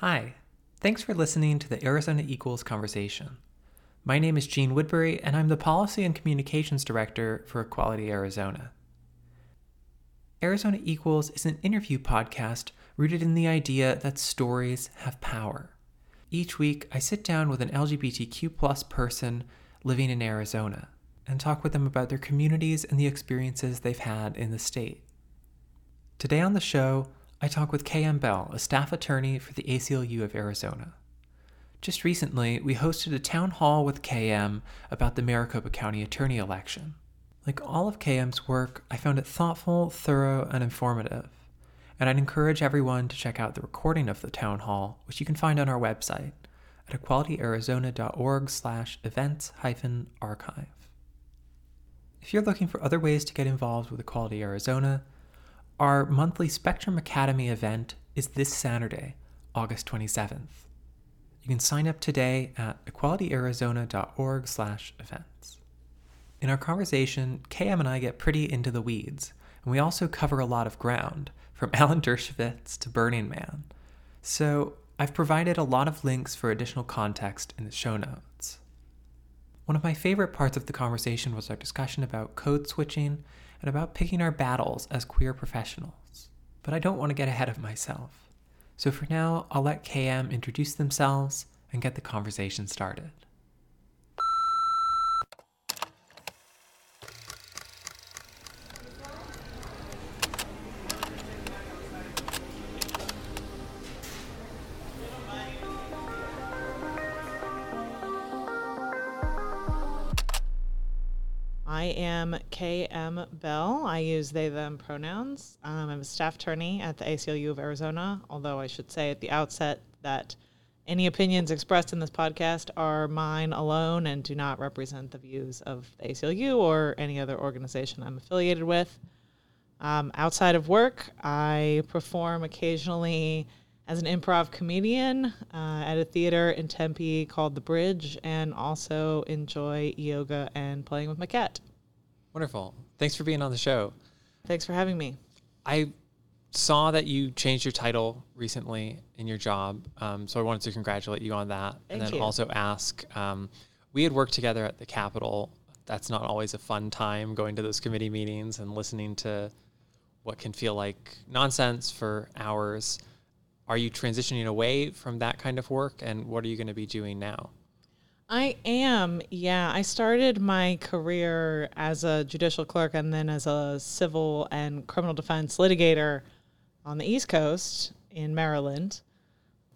Hi, thanks for listening to the Arizona Equals conversation. My name is Jeanne Woodbury, and I'm the Policy and Communications Director for Equality Arizona. Arizona Equals is an interview podcast rooted in the idea that stories have power. Each week, I sit down with an LGBTQ plus person living in Arizona and talk with them about their communities and the experiences they've had in the state. Today on the show, I talk with KM Bell, a staff attorney for the ACLU of Arizona. Just recently, we hosted a town hall with KM about the Maricopa County attorney election. Like all of KM's work, I found it thoughtful, thorough, and informative. And I'd encourage everyone to check out the recording of the town hall, which you can find on our website at equalityarizona.org slash events hyphen archive. If you're looking for other ways to get involved with Equality Arizona, our monthly Spectrum Academy event is this Saturday, August 27th. You can sign up today at equalityarizona.org/events. In our conversation, KM and I get pretty into the weeds, and we also cover a lot of ground, from Alan Dershowitz to Burning Man. So, I've provided a lot of links for additional context in the show notes. One of my favorite parts of the conversation was our discussion about code switching and about picking our battles as queer professionals. But I don't want to get ahead of myself. So for now, I'll let KM introduce themselves and get the conversation started. Bell. I use they, them pronouns. Um, I'm a staff attorney at the ACLU of Arizona, although I should say at the outset that any opinions expressed in this podcast are mine alone and do not represent the views of the ACLU or any other organization I'm affiliated with. Um, outside of work, I perform occasionally as an improv comedian uh, at a theater in Tempe called The Bridge, and also enjoy yoga and playing with my cat. Wonderful. Thanks for being on the show. Thanks for having me. I saw that you changed your title recently in your job, um, so I wanted to congratulate you on that, Thank and then you. also ask. Um, we had worked together at the Capitol. That's not always a fun time going to those committee meetings and listening to what can feel like nonsense for hours. Are you transitioning away from that kind of work, and what are you going to be doing now? I am, yeah. I started my career as a judicial clerk and then as a civil and criminal defense litigator on the East Coast in Maryland.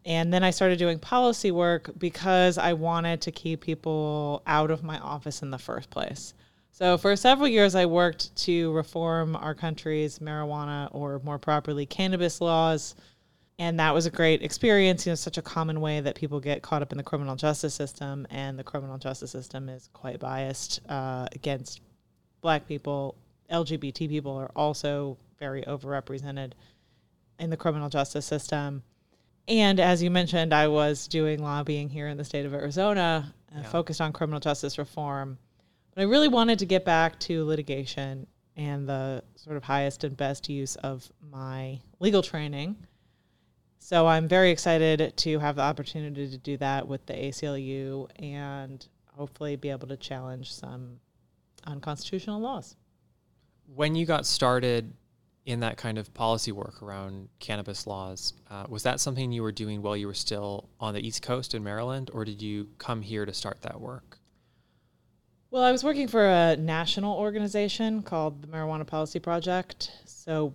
And then I started doing policy work because I wanted to keep people out of my office in the first place. So for several years, I worked to reform our country's marijuana, or more properly, cannabis laws and that was a great experience. You know, such a common way that people get caught up in the criminal justice system, and the criminal justice system is quite biased uh, against Black people. LGBT people are also very overrepresented in the criminal justice system. And as you mentioned, I was doing lobbying here in the state of Arizona, uh, Yeah. focused on criminal justice reform. But I really wanted to get back to litigation and the sort of highest and best use of my legal training. So I'm very excited to have the opportunity to do that with the ACLU and hopefully be able to challenge some unconstitutional laws. When you got started in that kind of policy work around cannabis laws, uh, was that something you were doing while you were still on the East Coast in Maryland, or did you come here to start that work? Well, I was working for a national organization called the Marijuana Policy Project. So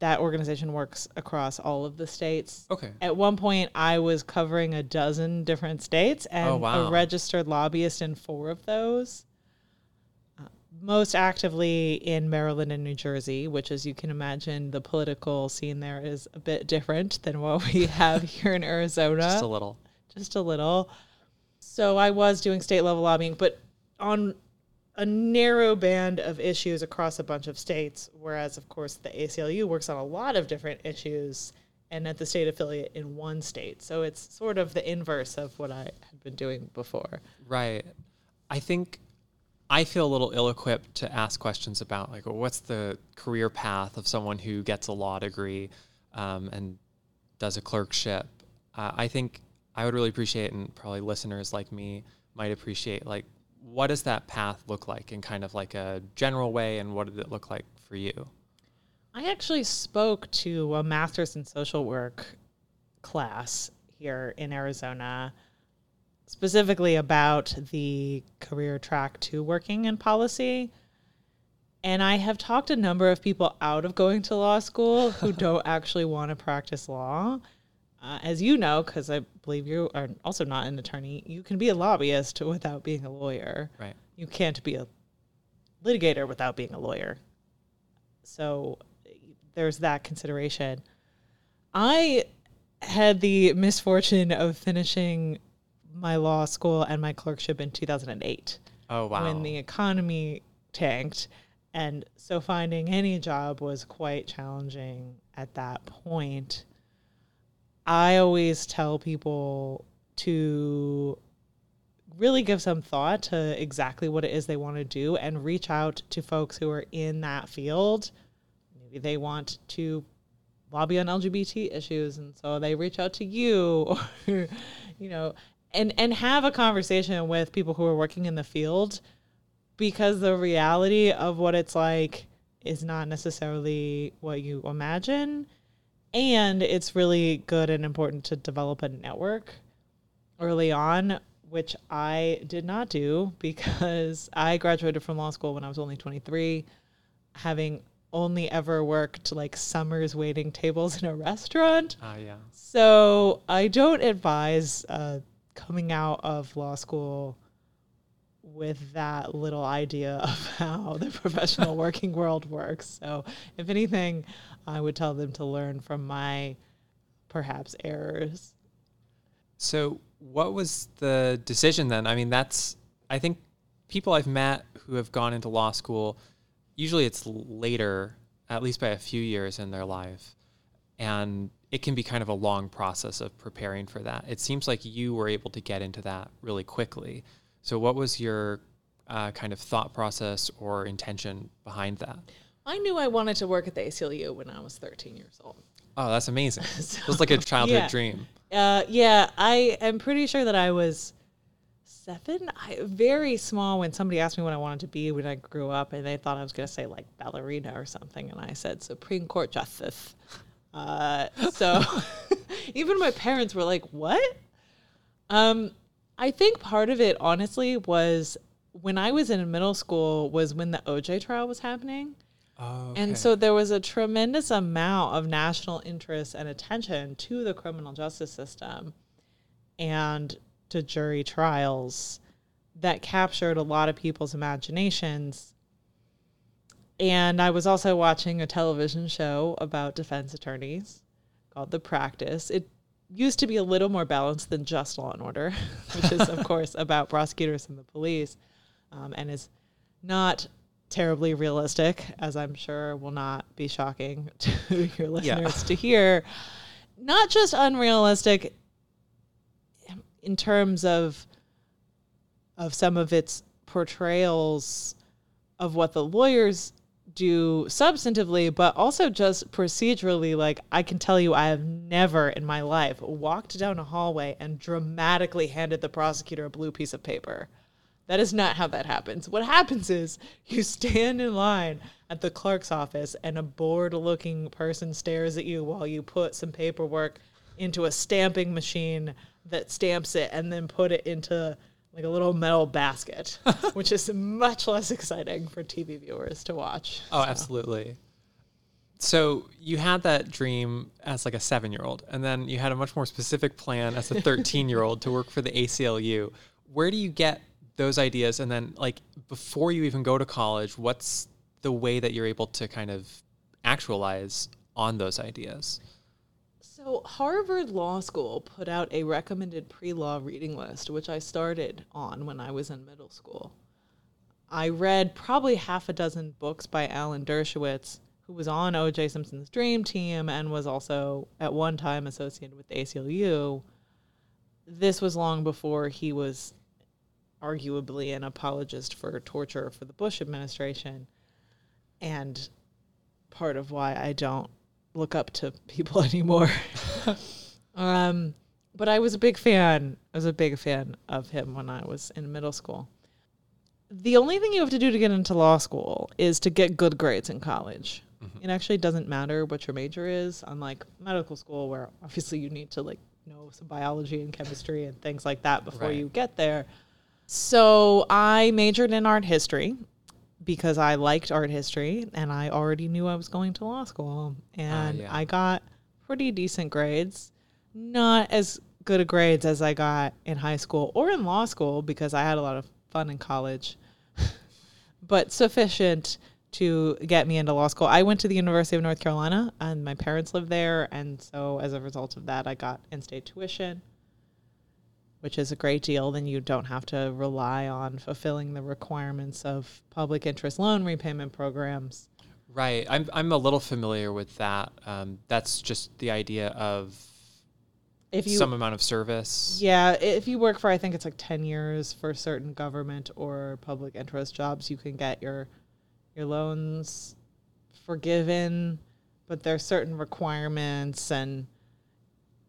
that organization works across all of the states. Okay. At one point, I was covering a dozen different states and Oh, wow. a registered lobbyist in four of those. Uh, most actively in Maryland and New Jersey, which, as you can imagine, the political scene there is a bit different than what we have here in Arizona Just a little. just a little. So I was doing state level lobbying, but on a narrow band of issues across a bunch of states, whereas, of course, the ACLU works on a lot of different issues and at the state affiliate in one state. So it's sort of the inverse of what I had been doing before. Right. I think I feel a little ill equipped to ask questions about, like, well, what's the career path of someone who gets a law degree um, and does a clerkship. uh, I think I would really appreciate, and probably listeners like me might appreciate, like what does that path look like in kind of like a general way, and what did it look like for you? I actually spoke to a master's in social work class here in Arizona, specifically about the career track to working in policy. And I have talked a number of people out of going to law school who don't actually want to practice law. Uh, as you know, because I believe you are also not an attorney, you can be a lobbyist without being a lawyer. Right. You can't be a litigator without being a lawyer. So there's that consideration. I had the misfortune of finishing my law school and my clerkship in 2008. Oh, wow. When the economy tanked. And so finding any job was quite challenging at that point. I always tell people to really give some thought to exactly what it is they want to do and reach out to folks who are in that field. Maybe they want to lobby on LGBT issues and so they reach out to you or you know and and have a conversation with people who are working in the field because the reality of what it's like is not necessarily what you imagine and it's really good and important to develop a network early on which I did not do because I graduated from law school when I was only 23 having only ever worked like summers waiting tables in a restaurant. Ah, uh, yeah. So I don't advise uh, coming out of law school with that little idea of how the professional working world works. So, if anything, I would tell them to learn from my perhaps errors. So, what was the decision then? I mean, that's, I think people I've met who have gone into law school, usually it's later, at least by a few years in their life. And it can be kind of a long process of preparing for that. It seems like you were able to get into that really quickly. So, what was your uh, kind of thought process or intention behind that? I knew I wanted to work at the ACLU when I was 13 years old. Oh, that's amazing. so, it was like a childhood yeah. dream. Uh, yeah, I am pretty sure that I was seven, I, very small, when somebody asked me what I wanted to be when I grew up, and they thought I was going to say like ballerina or something, and I said Supreme Court Justice. Uh, so even my parents were like, "What?" Um, I think part of it, honestly, was when I was in middle school was when the OJ trial was happening. Oh, okay. And so there was a tremendous amount of national interest and attention to the criminal justice system and to jury trials that captured a lot of people's imaginations. And I was also watching a television show about defense attorneys called The Practice. It used to be a little more balanced than just Law and Order, which is, of course, about prosecutors and the police, um, and is not terribly realistic, as I'm sure will not be shocking to your listeners yeah. to hear. Not just unrealistic in terms of of some of its portrayals of what the lawyers do substantively, but also just procedurally. Like, I can tell you, I have never in my life walked down a hallway and dramatically handed the prosecutor a blue piece of paper. That is not how that happens. What happens is you stand in line at the clerk's office and a bored looking person stares at you while you put some paperwork into a stamping machine that stamps it and then put it into like a little metal basket, which is much less exciting for TV viewers to watch. Oh, so. absolutely. So you had that dream as like a seven year old, and then you had a much more specific plan as a 13 year old to work for the ACLU. Where do you get those ideas? And then, like, before you even go to college, what's the way that you're able to kind of actualize on those ideas? So, Harvard Law School put out a recommended pre law reading list, which I started on when I was in middle school. I read probably half a dozen books by Alan Dershowitz, who was on O.J. Simpson's Dream Team and was also at one time associated with the ACLU. This was long before he was arguably an apologist for torture for the Bush administration. And part of why I don't look up to people anymore. um, but I was a big fan. I was a big fan of him when I was in middle school. The only thing you have to do to get into law school is to get good grades in college. Mhm. It actually doesn't matter what your major is, unlike medical school, where obviously you need to like know some biology and chemistry and things like that before Right. you get there. So I majored in art history because I liked art history and I already knew I was going to law school. And yeah. I got pretty decent grades. Not as good a grades as I got in high school or in law school because I had a lot of fun in college, but sufficient to get me into law school. I went to the University of North Carolina and my parents lived there. And so as a result of that, I got in state tuition which is a great deal, then you don't have to rely on fulfilling the requirements of public interest loan repayment programs. Right. I'm I'm a little familiar with that. Um, that's just the idea of If you some amount of service. Yeah, if you work for I think it's like 10 years for certain government or public interest jobs, you can get your your loans forgiven, but there are certain requirements and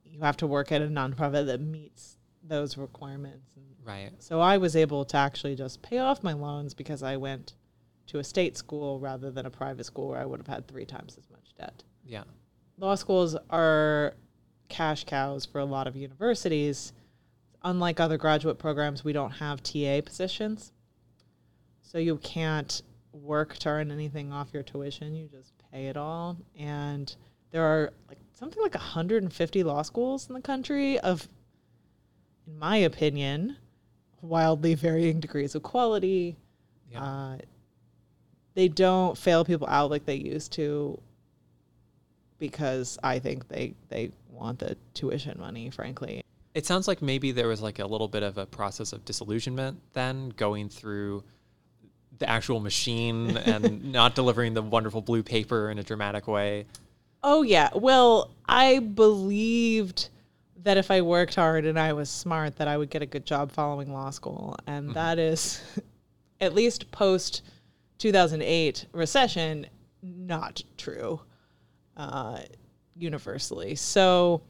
you have to work at a nonprofit that meets those requirements. And Right. So I was able to actually just pay off my loans because I went to a state school rather than a private school where I would have had three times as much debt. Yeah. Law schools are cash cows for a lot of universities. Unlike other graduate programs, we don't have TA positions. So you can't work to earn anything off your tuition. You just pay it all. And there are like something like 150 law schools in the country of in my opinion, wildly varying degrees of quality. Yeah. Uh, they don't fail people out like they used to because I think they, they want the tuition money, frankly. It sounds like maybe there was like a little bit of a process of disillusionment then going through the actual machine and not delivering the wonderful blue paper in a dramatic way. Oh, yeah. Well, I believed that if I worked hard and I was smart, that I would get a good job following law school. And that is, at least post 2008 recession, not true uh, universally. So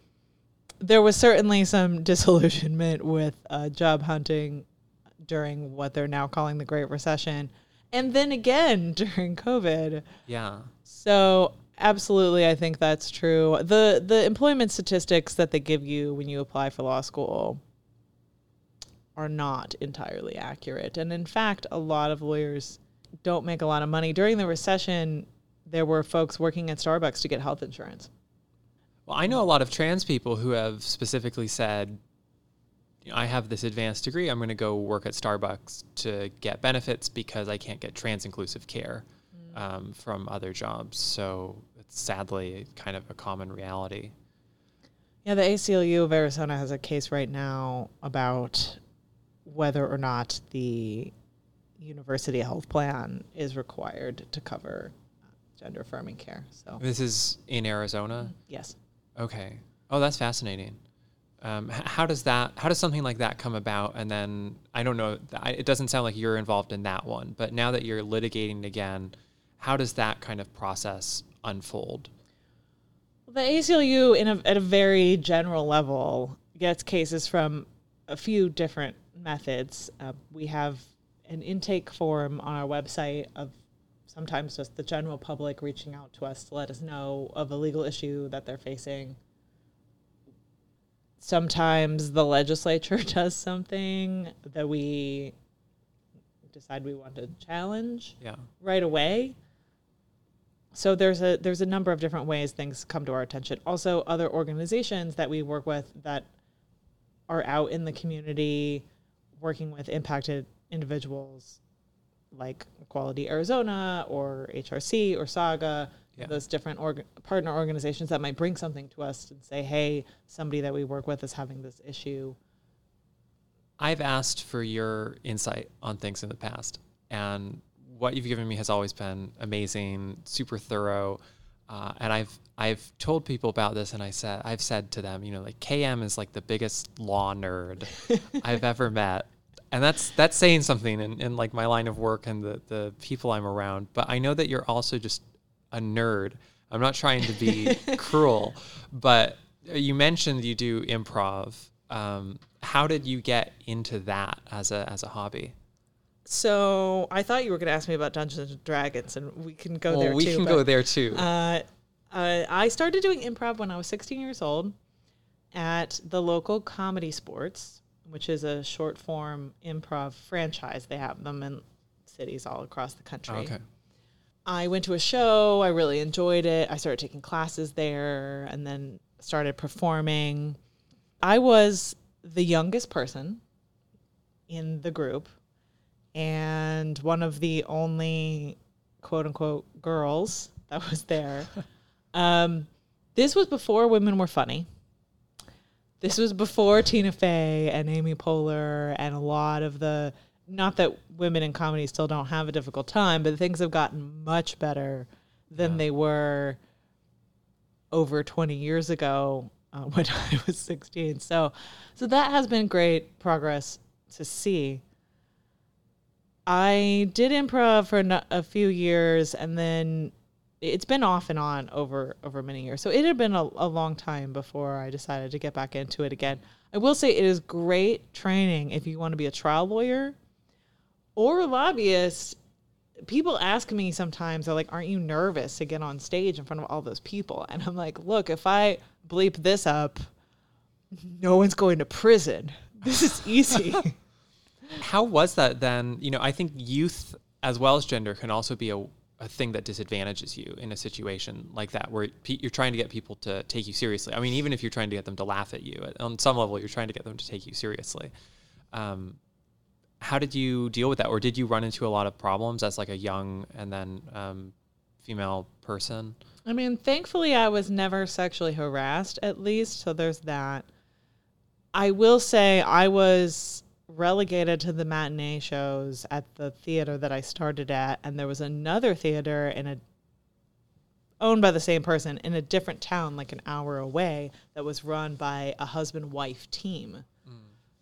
there was certainly some disillusionment with uh, job hunting during what they're now calling the Great Recession. And then again during COVID. Yeah. So absolutely I think that's true. The the employment statistics that they give you when you apply for law school are not entirely accurate. And in fact, a lot of lawyers don't make a lot of money. During the recession, there were folks working at Starbucks to get health insurance. Well, I know a lot of trans people who have specifically said, I have this advanced degree. I'm going to go work at Starbucks to get benefits because I can't get trans inclusive care um, from other jobs. So sadly kind of a common reality. Yeah, the ACLU of Arizona has a case right now about whether or not the university health plan is required to cover gender affirming care. So, This is in Arizona. yes. Okay. Oh, that's fascinating. Um, how does that? How does something like that come about? And then I don't know. I, it doesn't sound like you're involved in that one. But now that you're litigating again, how does that kind of process unfold? The ACLU, in a, at a very general level, gets cases from a few different methods. Uh, we have an intake form on our website of sometimes just the general public reaching out to us to let us know of a legal issue that they're facing. Sometimes the legislature does something that we decide we want to challenge Yeah. right away. So there's a there's a number of different ways things come to our attention. Also, other organizations that we work with that are out in the community working with impacted individuals like Equality Arizona or HRC or Saga, Yeah. those different org- partner organizations that might bring something to us and say, "Hey, somebody that we work with is having this issue." I've asked for your insight on things in the past, and what you've given me has always been amazing, super thorough. Uh, and I've I've told people about this, and I said I've said to them, you know, like KM is like the biggest law nerd I've ever met, and that's that's saying something in, in like my line of work and the the people I'm around. But I know that you're also just a nerd. I'm not trying to be cruel, but you mentioned you do improv. Um, how did you get into that as a as a hobby? So I thought you were going to ask me about Dungeons and Dragons, and we can go well, there we too. can but, go there too. Uh, uh, I started doing improv when I was 16 years old at the local ComedySportz, which is a short form improv franchise. They have them in cities all across the country. okay. I went to a show. I really enjoyed it. I started taking classes there and then started performing. I was the youngest person in the group and one of the only quote unquote girls that was there. um, this was before women were funny. This was before Tina Fey and Amy Poehler and a lot of the not that women in comedy still don't have a difficult time, but things have gotten much better than Yeah. they were over 20 years ago uh, when I was 16. So, so that has been great progress to see. I did improv for a few years, and then it's been off and on over over many years. So it had been a, a long time before I decided to get back into it again. I will say it is great training if you want to be a trial lawyer or a lobbyist. People ask me sometimes, they're like, "Aren't you nervous to get on stage in front of all those people?" And I'm like, "Look, if I bleep this up, no one's going to prison. This is easy." How was that then? You know, I think youth as well as gender can also be a, a thing that disadvantages you in a situation like that, where you're trying to get people to take you seriously. I mean, even if you're trying to get them to laugh at you, on some level, you're trying to get them to take you seriously. Um, how did you deal with that, or did you run into a lot of problems as like a young and then um, female person? I mean, thankfully, I was never sexually harassed, at least. So there's that. I will say I was relegated to the matinee shows at the theater that I started at, and there was another theater in a owned by the same person in a different town, like an hour away, that was run by a husband wife team.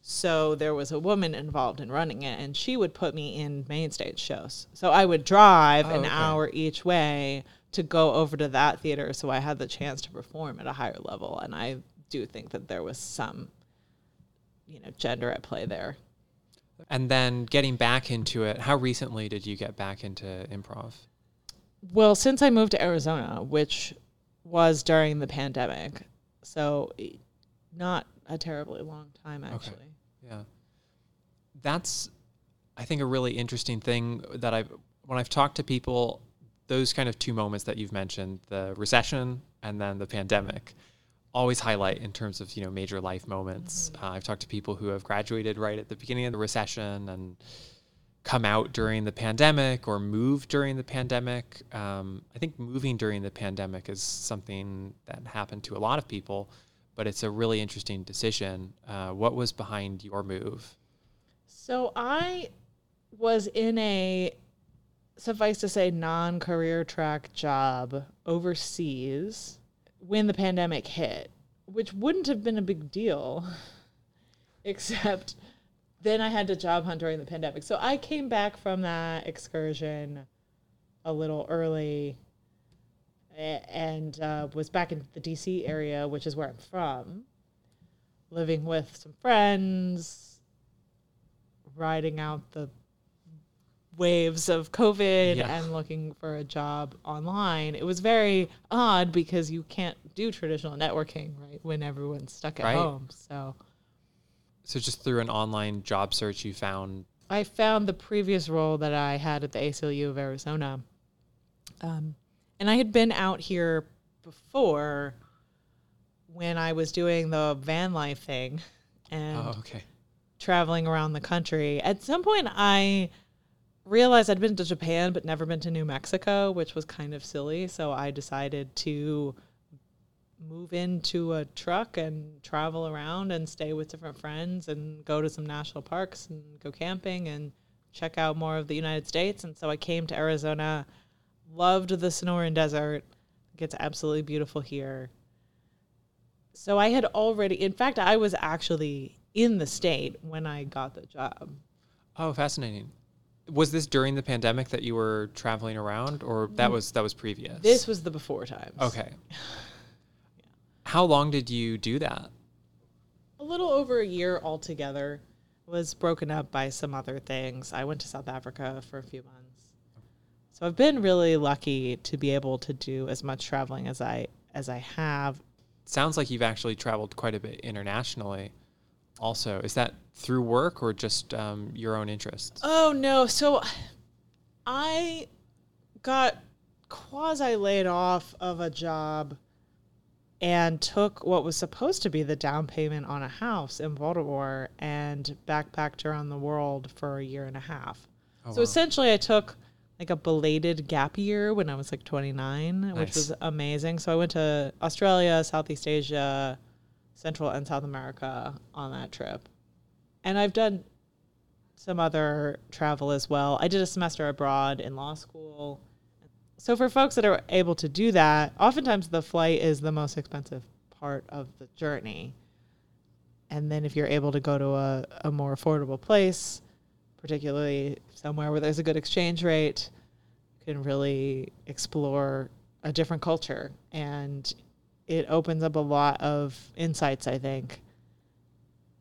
So there was a woman involved in running it, and she would put me in main stage shows. So I would drive Oh, an okay. hour each way to go over to that theater, so I had the chance to perform at a higher level. And I do think that there was some, you know, gender at play there. And then getting back into it, how recently did you get back into improv? Well, since I moved to Arizona, which was during the pandemic, so not a terribly long time actually. Yeah. That's I think a really interesting thing that I've when I've talked to people those kind of two moments that you've mentioned, the recession and then the pandemic, always highlight in terms of, you know, major life moments. Uh, I've talked to people who have graduated right at the beginning of the recession and come out during the pandemic or moved during the pandemic. Um, I think moving during the pandemic is something that happened to a lot of people, but it's a really interesting decision. Uh, what was behind your move? So I was in a suffice to say non-career track job overseas when the pandemic hit, which wouldn't have been a big deal except then I had to job hunt during the pandemic. So I came back from that excursion a little early and uh, was back in the DC area, which is where I'm from, living with some friends, riding out the waves of COVID Yeah. and looking for a job online. It was very odd because you can't do traditional networking, right, when everyone's stuck at Right. home. So So just through an online job search, you found I found the previous role that I had at the ACLU of Arizona. Um, and I had been out here before when I was doing the van life thing and oh okay traveling around the country. At some point, I realized I'd been to Japan but never been to New Mexico, which was kind of silly. So I decided to move into a truck and travel around and stay with different friends and go to some national parks and go camping and check out more of the United States. And so I came to Arizona, loved the Sonoran Desert. It gets absolutely beautiful here. So I had already, in fact, I was actually in the state when I got the job. oh fascinating was this during the pandemic that you were traveling around or that mm. was that was previous This was the before times. okay yeah. How long did you do that? A little over a year altogether. Was broken up by some other things. I went to South Africa for a few months. So I've been really lucky to be able to do as much traveling as I as I have. Sounds like you've actually traveled quite a bit internationally. Also, is that through work or just um, your own interests? Oh no! So I got quasi laid off of a job and took what was supposed to be the down payment on a house in Baltimore and backpacked around the world for a year and a half. Oh, so wow. essentially, I took like a belated gap year when I was like 29, which Nice. was amazing. So I went to Australia, Southeast Asia, Central and South America on that trip. And I've done some other travel as well. I did a semester abroad in law school. So for folks that are able to do that, oftentimes the flight is the most expensive part of the journey. And then if you're able to go to a, a more affordable place, particularly somewhere where there's a good exchange rate, you can really explore a different culture. And it opens up a lot of insights, I think,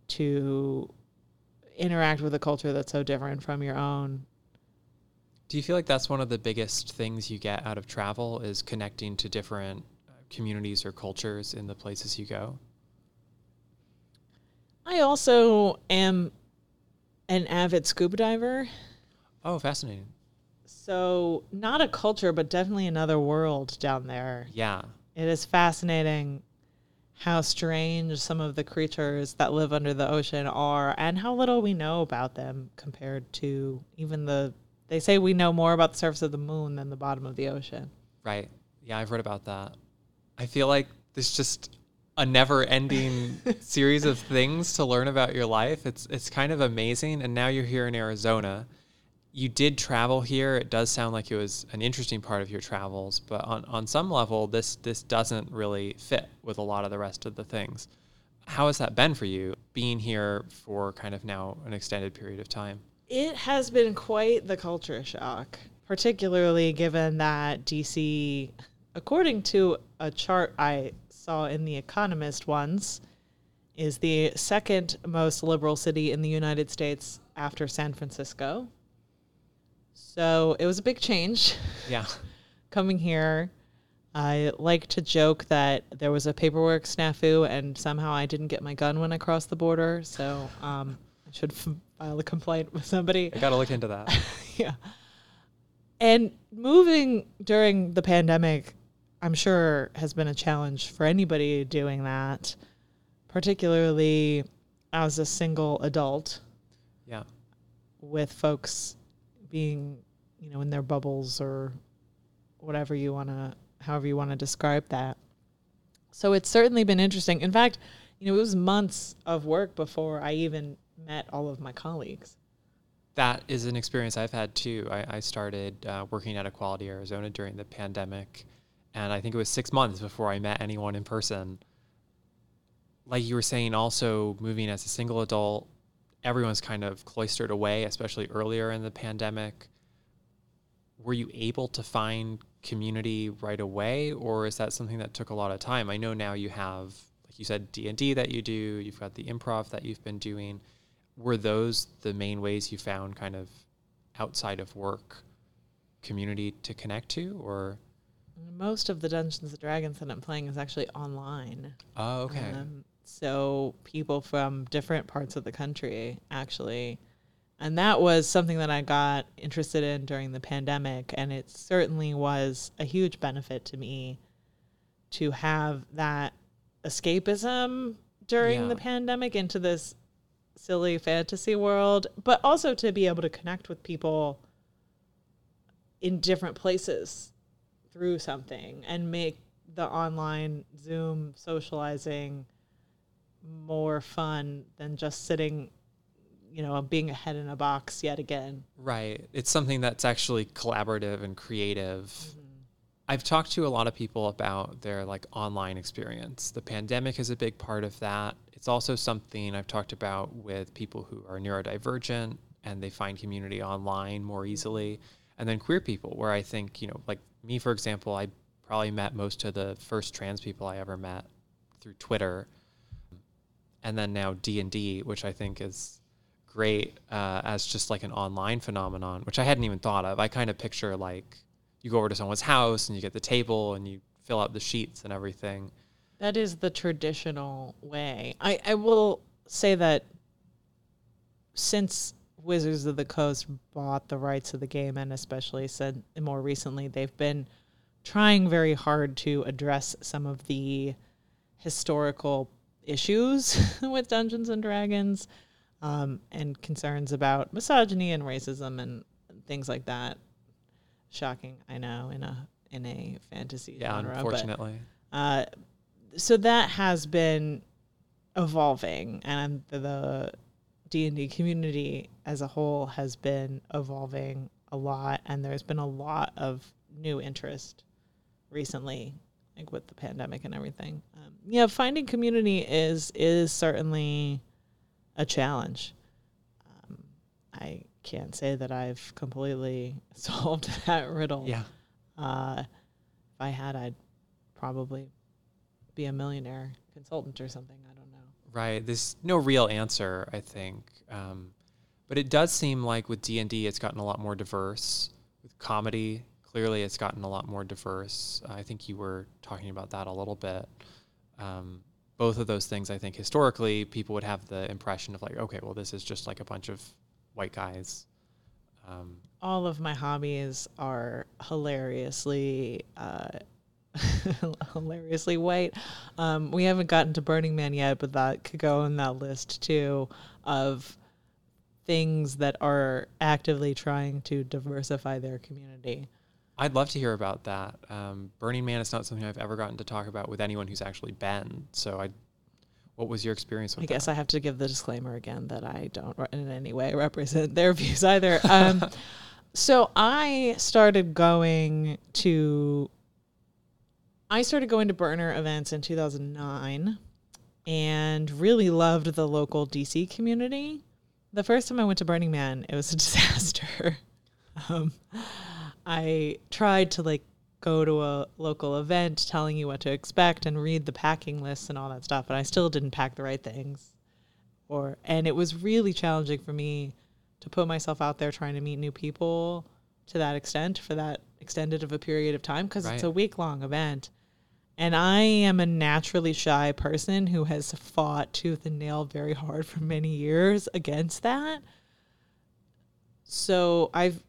to interact with a culture that's so different from your own. Do you feel like that's one of the biggest things you get out of travel is connecting to different communities or cultures in the places you go? I also am an avid scuba diver. Oh, fascinating. So, not a culture, but definitely another world down there. Yeah. It is fascinating how strange some of the creatures that live under the ocean are and how little we know about them compared to even the. They say we know more about the surface of the moon than the bottom of the ocean. Right. Yeah, I've read about that. I feel like there's just a never-ending series of things to learn about your life. It's it's kind of amazing. And now you're here in Arizona. You did travel here. It does sound like it was an interesting part of your travels, but on, on some level, this this doesn't really fit with a lot of the rest of the things. How has that been for you, being here for kind of now an extended period of time? It has been quite the culture shock, particularly given that DC, according to a chart I saw in The Economist once, is the second most liberal city in the United States after San Francisco. So it was a big change Yeah. coming here. I like to joke that there was a paperwork snafu and somehow I didn't get my gun when I crossed the border. So um, I should f- file a complaint with somebody. I got to look into that. yeah. And moving during the pandemic, I'm sure has been a challenge for anybody doing that, particularly as a single adult Yeah. with folks being, you know, in their bubbles or whatever you want to, however you want to describe that. So it's certainly been interesting. In fact, you know, it was months of work before I even met all of my colleagues. That is an experience I've had too. I, I started uh, working at Equality Arizona during the pandemic, and I think it was six months before I met anyone in person. Like you were saying, also moving as a single adult, everyone's kind of cloistered away, especially earlier in the pandemic. Were you able to find community right away, or is that something that took a lot of time? I know now you have, like you said, D and D that you do. You've got the improv that you've been doing were those the main ways you found kind of outside of work community to connect to or Most of the Dungeons and Dragons that I'm playing is actually online. oh okay Um, so people from different parts of the country actually. And that was something that I got interested in during the pandemic. And it certainly was a huge benefit to me to have that escapism during Yeah. the pandemic into this silly fantasy world, but also to be able to connect with people in different places through something and make the online Zoom socializing more fun than just sitting, you know, being a head in a box yet again. right. It's something that's actually collaborative and creative. Mm-hmm. I've talked to a lot of people about their like online experience. The pandemic is a big part of that. It's also something i've talked about with people who are neurodivergent and they find community online more mm-hmm. easily. And then queer people where i think you know like me for example i probably met most of the first trans people i ever met through Twitter, and then now D and D, which I think is great uh, as just like an online phenomenon, which I hadn't even thought of. I kind of picture like you go over to someone's house and you get the table and you fill out the sheets and everything. That is the traditional way. I, I will say that since Wizards of the Coast bought the rights of the game, and especially said more recently, they've been trying very hard to address some of the historical issues with Dungeons and Dragons um, and concerns about misogyny and racism and things like that. Shocking, I know, in a in a fantasy Yeah, genre. but- unfortunately. uh, so that has been evolving, and the D and D community as a whole has been evolving a lot, and there's been a lot of new interest recently, like with the pandemic and everything. Um, yeah, finding community is is certainly a challenge. Um, I can't say that I've completely solved that riddle. yeah. Uh, if I had, I'd probably be a millionaire consultant or something. I don't know. Right. There's no real answer, I think. Um, but it does seem like with D and D, it's gotten a lot more diverse. With comedy, clearly, it's gotten a lot more diverse. I think you were talking about that a little bit. Um, both of those things, I think, historically, people would have the impression of like, okay, well, this is just like a bunch of white guys. Um, All of my hobbies are hilariously, uh, hilariously white. Um, we haven't gotten to Burning Man yet, but that could go on that list too of things that are actively trying to diversify their community. I'd love to hear about that. Um, Burning Man is not something I've ever gotten to talk about with anyone who's actually been. So, I, what was your experience with I guess? I have to give the disclaimer again that I don't in any way represent their views either. Um, so I started going to, I started going to burner events in 2009 and really loved the local DC community. The first time I went to Burning Man, it was a disaster. um, I tried to like go to a local event telling you what to expect and read the packing lists and all that stuff, and I still didn't pack the right things. Or and it was really challenging for me to put myself out there trying to meet new people to that extent for that extended of a period of time because it's a week long event. And I am a naturally shy person who has fought tooth and nail very hard for many years against that. So I've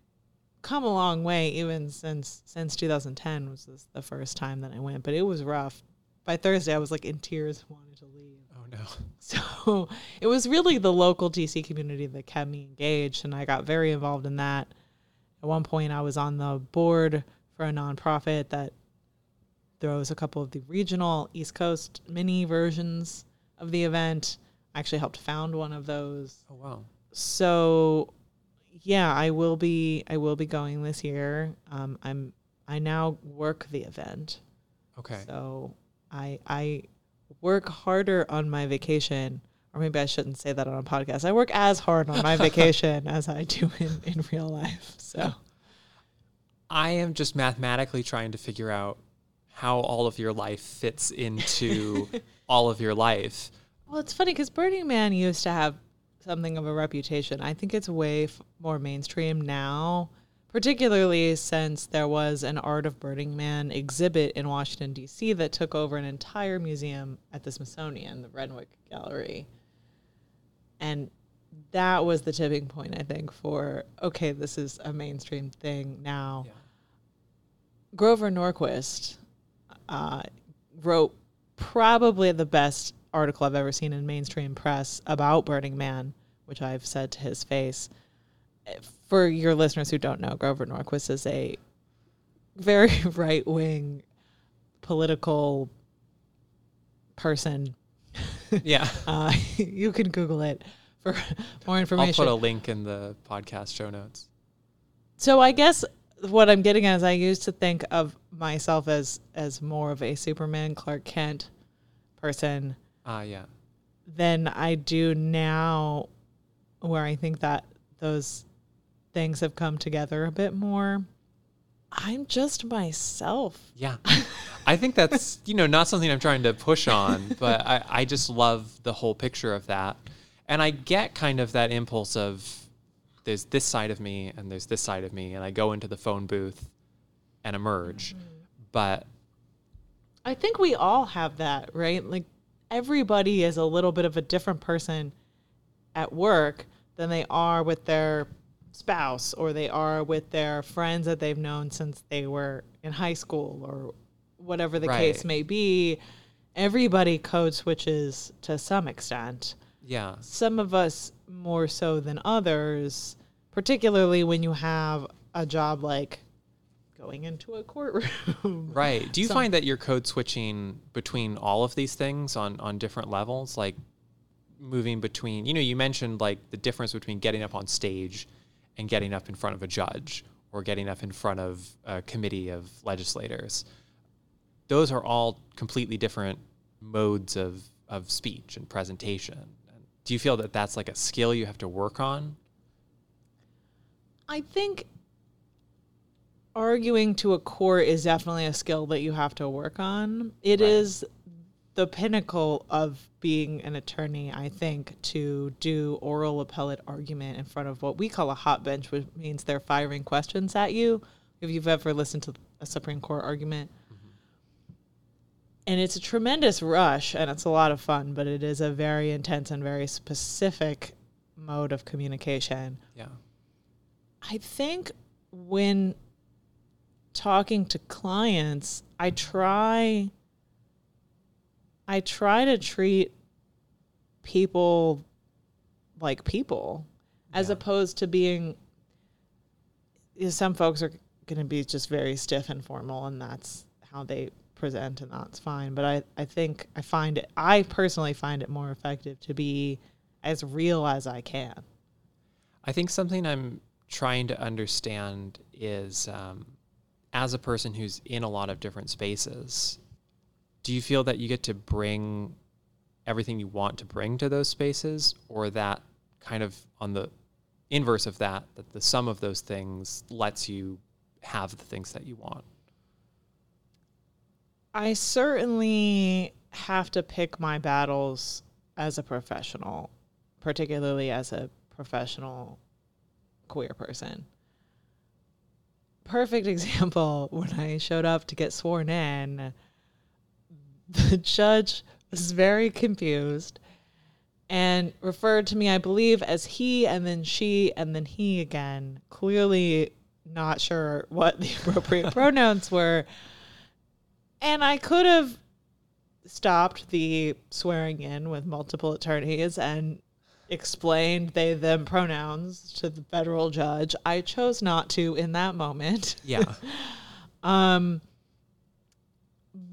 come a long way even since since 2010 was the first time that I went, but it was rough. By Thursday I was like in tears wanted to leave. Oh no. So it was really the local DC community that kept me engaged, and I got very involved in that. At one point, I was on the board for a nonprofit that throws a couple of the regional East Coast mini versions of the event. I actually helped found one of those. Oh wow. So yeah, I will be I will be going this year. Um, I'm I now work the event. Okay. So I I work harder on my vacation, or maybe I shouldn't say that on a podcast. I work as hard on my vacation as I do in, in real life. So I am just mathematically trying to figure out how all of your life fits into all of your life. well, it's funny because Burning Man used to have something of a reputation. I think it's way f- more mainstream now, particularly since there was an Art of Burning Man exhibit in Washington D.C. that took over an entire museum at the Smithsonian, the Renwick Gallery. and that was the tipping point i think for okay this is a mainstream thing now Yeah. grover norquist uh, wrote probably the best article i've ever seen in mainstream press about burning man which i've said to his face for your listeners who don't know grover norquist is a very right-wing political person Yeah. uh, you can Google it for more information. I'll put a link in the podcast show notes. so I guess what I'm getting at is I used to think of myself as as more of a Superman Clark Kent person Ah, yeah. than I do now, where I think that those things have come together a bit more. I'm just myself. Yeah. I think that's, you know, not something I'm trying to push on, but I, I just love the whole picture of that. And I get kind of that impulse of there's this side of me and there's this side of me. And I go into the phone booth and emerge. Mm-hmm. But I think we all have that, right? Like everybody is a little bit of a different person at work than they are with their spouse or they are with their friends that they've known since they were in high school or whatever the right. case may be. Everybody code switches to some extent. Yeah. Some of us more so than others, particularly when you have a job like going into a courtroom. Right. Do you find that you're code switching between all of these things on on different levels like moving between, you know, you mentioned like the difference between getting up on stage and getting up in front of a judge or getting up in front of a committee of legislators. Those are all completely different modes of, of speech and presentation. Do you feel that that's like a skill you have to work on? I think arguing to a court is definitely a skill that you have to work on. It right. is the pinnacle of being an attorney, I think, to do oral appellate argument in front of what we call a hot bench, which means they're firing questions at you. If you've ever listened to a Supreme Court argument, and it's a tremendous rush and it's a lot of fun, but it is a very intense and very specific mode of communication. Yeah. I think when talking to clients, I try I try to treat people like people as opposed to being some folks are going to be just very stiff and formal and that's how they present and that's fine. But I, I think i find it i personally find it more effective to be as real as i can. I think something i'm trying to understand is um, as a person who's in a lot of different spaces do you feel that you get to bring everything you want to bring to those spaces or that kind of on the inverse of that that the sum of those things lets you have the things that you want? I certainly have to pick my battles as a professional particularly as a professional queer person perfect example when i showed up to get sworn in the judge was very confused and referred to me, I believe, as he and then she and then he again, clearly not sure what the appropriate pronouns were. And I could have stopped the swearing in with multiple attorneys and explained they them pronouns to the federal judge. I chose not to in that moment. Yeah. um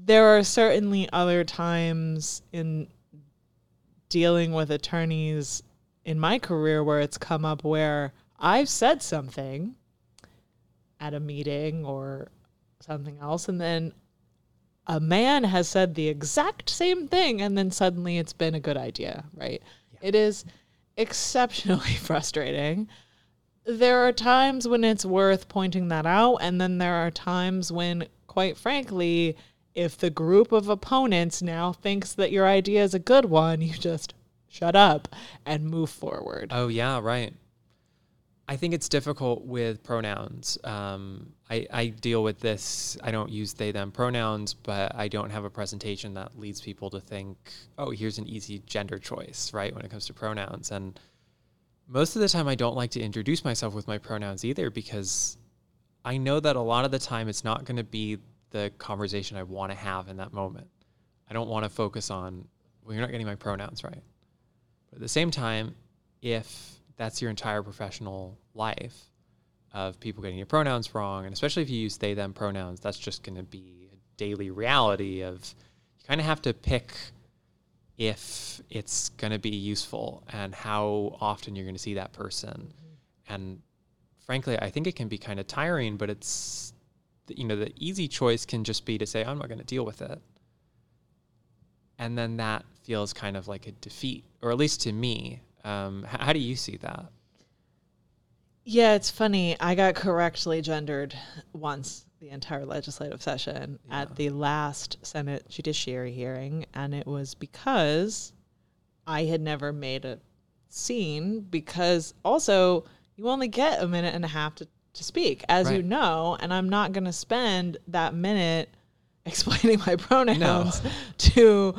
there are certainly other times in dealing with attorneys in my career where it's come up where I've said something at a meeting or something else, and then a man has said the exact same thing, and then suddenly it's been a good idea, right? Yeah. It is exceptionally frustrating. There are times when it's worth pointing that out, and then there are times when, quite frankly, if the group of opponents now thinks that your idea is a good one, you just shut up and move forward. Oh, yeah, right. I think it's difficult with pronouns. Um, I, I deal with this. I don't use they, them pronouns, but I don't have a presentation that leads people to think, oh, here's an easy gender choice, right, when it comes to pronouns. And most of the time, I don't like to introduce myself with my pronouns either because I know that a lot of the time it's not going to be the conversation I want to have in that moment. I don't want to focus on, well, you're not getting my pronouns right. But at the same time, if that's your entire professional life of people getting your pronouns wrong, and especially if you use they, them pronouns, that's just going to be a daily reality of you kind of have to pick if it's going to be useful and how often you're going to see that person. Mm-hmm. And frankly, I think it can be kind of tiring, but it's you know, the easy choice can just be to say, I'm not going to deal with it. And then that feels kind of like a defeat, or at least to me. Um, how, how do you see that? Yeah, it's funny. I got correctly gendered once the entire legislative session Yeah. at the last Senate Judiciary hearing, and it was because I had never made a scene. Because also, you only get a minute and a half to, to speak, as you know, and I'm not going to spend that minute explaining my pronouns to,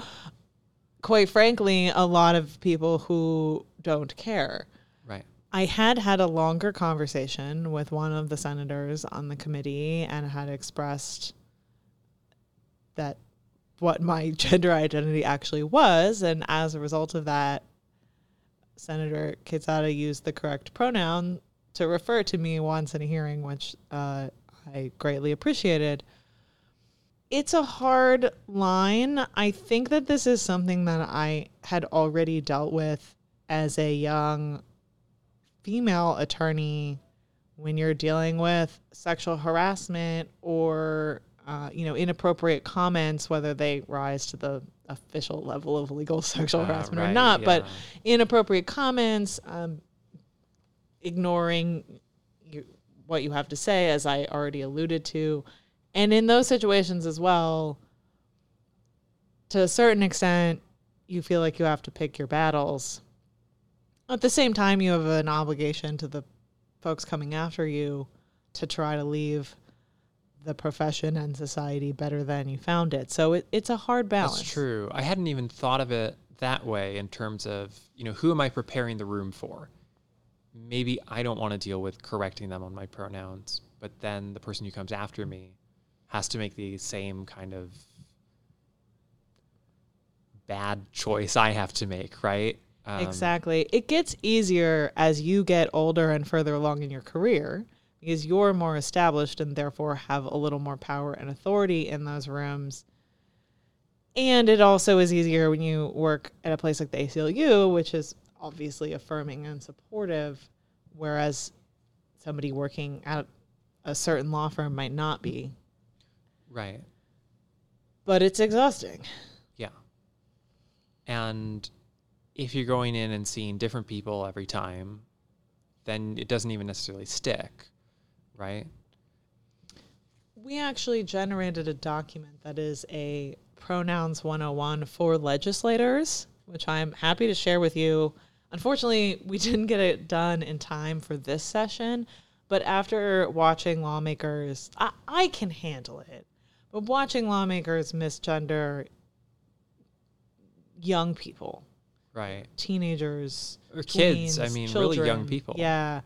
quite frankly, a lot of people who don't care. Right. I had had a longer conversation with one of the senators on the committee and had expressed that what my gender identity actually was. And as a result of that, Senator Quezada used the correct pronoun to refer to me once in a hearing, which uh, I greatly appreciated. It's a hard line. I think that this is something that I had already dealt with as a young female attorney when you're dealing with sexual harassment or uh, you know inappropriate comments whether they rise to the official level of legal sexual Ah, harassment or right, not but inappropriate comments um, ignoring you, what you have to say as i already alluded to and in those situations as well to a certain extent you feel like you have to pick your battles at the same time, you have an obligation to the folks coming after you to try to leave the profession and society better than you found it. So it, it's a hard balance. That's true. I hadn't even thought of it that way in terms of, you know, who am I preparing the room for? Maybe I don't want to deal with correcting them on my pronouns, but then the person who comes after me has to make the same kind of bad choice I have to make, right? Um, exactly. It gets easier as you get older and further along in your career because you're more established and therefore have a little more power and authority in those rooms. And it also is easier when you work at a place like the ACLU, which is obviously affirming and supportive, whereas somebody working at a certain law firm might not be. Right. But it's exhausting. Yeah. And if you're going in and seeing different people every time, then it doesn't even necessarily stick, right? We actually generated a document that is a pronouns 101 for legislators, which I'm happy to share with you. Unfortunately, we didn't get it done in time for this session, but after watching lawmakers, I, I can handle it. But watching lawmakers misgender young people, Right. teenagers, Or kids, I mean, really young people. Yeah.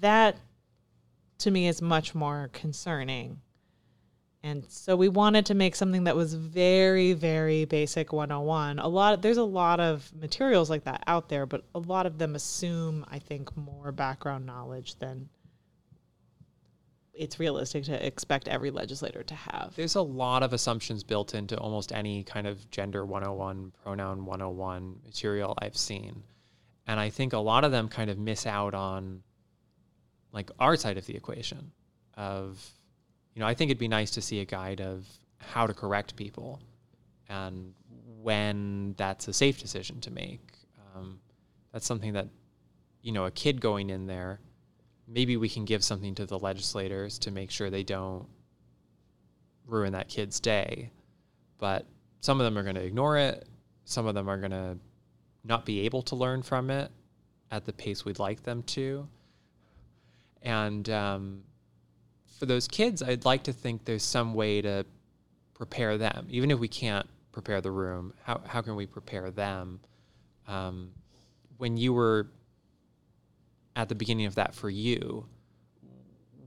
That to me is much more concerning. And so we wanted to make something that was very, very basic 101. A lot there's a lot of materials like that out there, but a lot of them assume, I think, more background knowledge than it's realistic to expect every legislator to have. There's a lot of assumptions built into almost any kind of gender 101, pronoun 101 material I've seen. And I think a lot of them kind of miss out on like our side of the equation of you know, I think it'd be nice to see a guide of how to correct people and when that's a safe decision to make. Um, that's something that, you know, a kid going in there, maybe we can give something to the legislators to make sure they don't ruin that kid's day. But some of them are going to ignore it. Some of them are going to not be able to learn from it at the pace we'd like them to. And um, for those kids, I'd like to think there's some way to prepare them, even if we can't prepare the room. How how can we prepare them? Um, when you were at the beginning of that for you,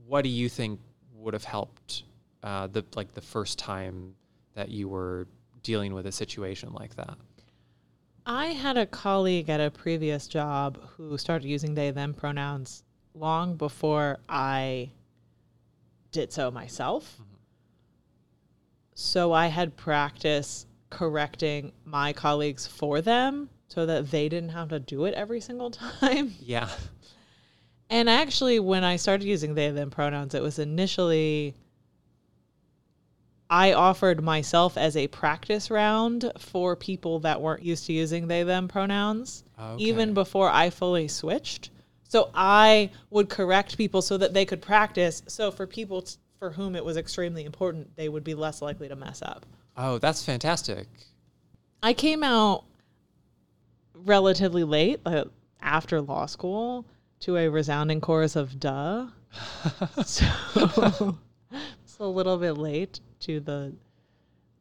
what do you think would have helped uh, the like the first time that you were dealing with a situation like that? I had a colleague at a previous job who started using they them pronouns long before I did so myself. So I had practice correcting my colleagues for them so that they didn't have to do it every single time. Yeah, And actually, when I started using they them pronouns, it was initially I offered myself as a practice round for people that weren't used to using they them pronouns, even before I fully switched. So I would correct people so that they could practice. So for people, t- for whom it was extremely important, they would be less likely to mess up. Oh, that's fantastic. I came out relatively late, uh, after law school, to a resounding chorus of "duh." so it's a little bit late to the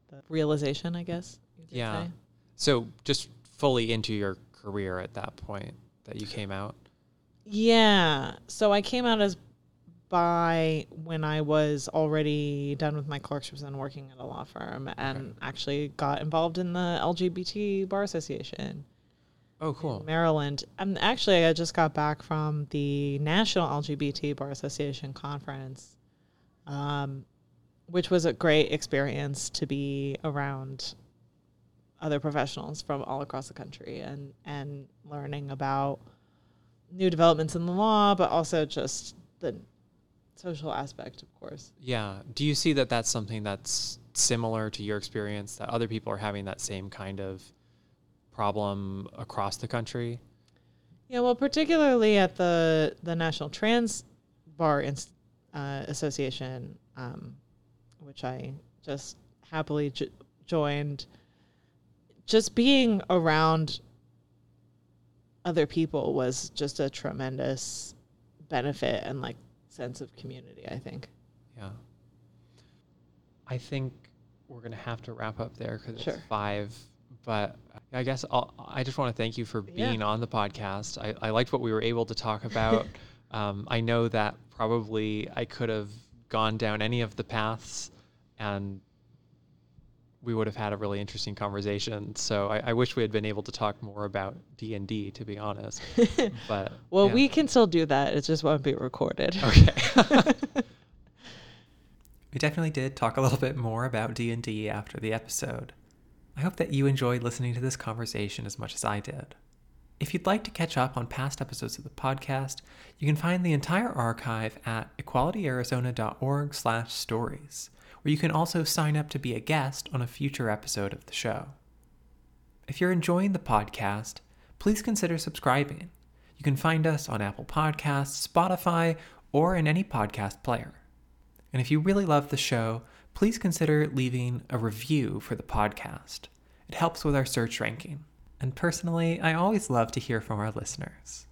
the realization, I guess. you could Yeah. say. So just fully into your career at that point that you came out. Yeah. So I came out as bi when I was already done with my clerkships and working at a law firm and actually got involved in the LGBT Bar Association Oh, cool. Maryland. And actually, I just got back from the National LGBT Bar Association conference, um, which was a great experience to be around other professionals from all across the country and and learning about new developments in the law, but also just the social aspect, of course. Yeah. Do you see that that's something that's similar to your experience that other people are having that same kind of problem across the country? Yeah, well, particularly at the the National Trans Bar Inst- uh, Association, um, which I just happily j- joined. Just being around other people was just a tremendous benefit and like sense of community. I think. Yeah. I think we're going to have to wrap up there because Sure. it's five. But I guess I'll, I just want to thank you for Yeah. being on the podcast. I, I liked what we were able to talk about. um, I know that probably I could have gone down any of the paths and we would have had a really interesting conversation. So I, I wish we had been able to talk more about D and D, to be honest. But Well, yeah. we can still do that. It just won't be recorded. okay. We definitely did talk a little bit more about D&D after the episode. I hope that you enjoyed listening to this conversation as much as I did. If you'd like to catch up on past episodes of the podcast, you can find the entire archive at equalityarizona.org/stories, where you can also sign up to be a guest on a future episode of the show. If you're enjoying the podcast, please consider subscribing. You can find us on Apple Podcasts, Spotify, or in any podcast player. And if you really love the show, please consider leaving a review for the podcast. It helps with our search ranking. And personally, I always love to hear from our listeners.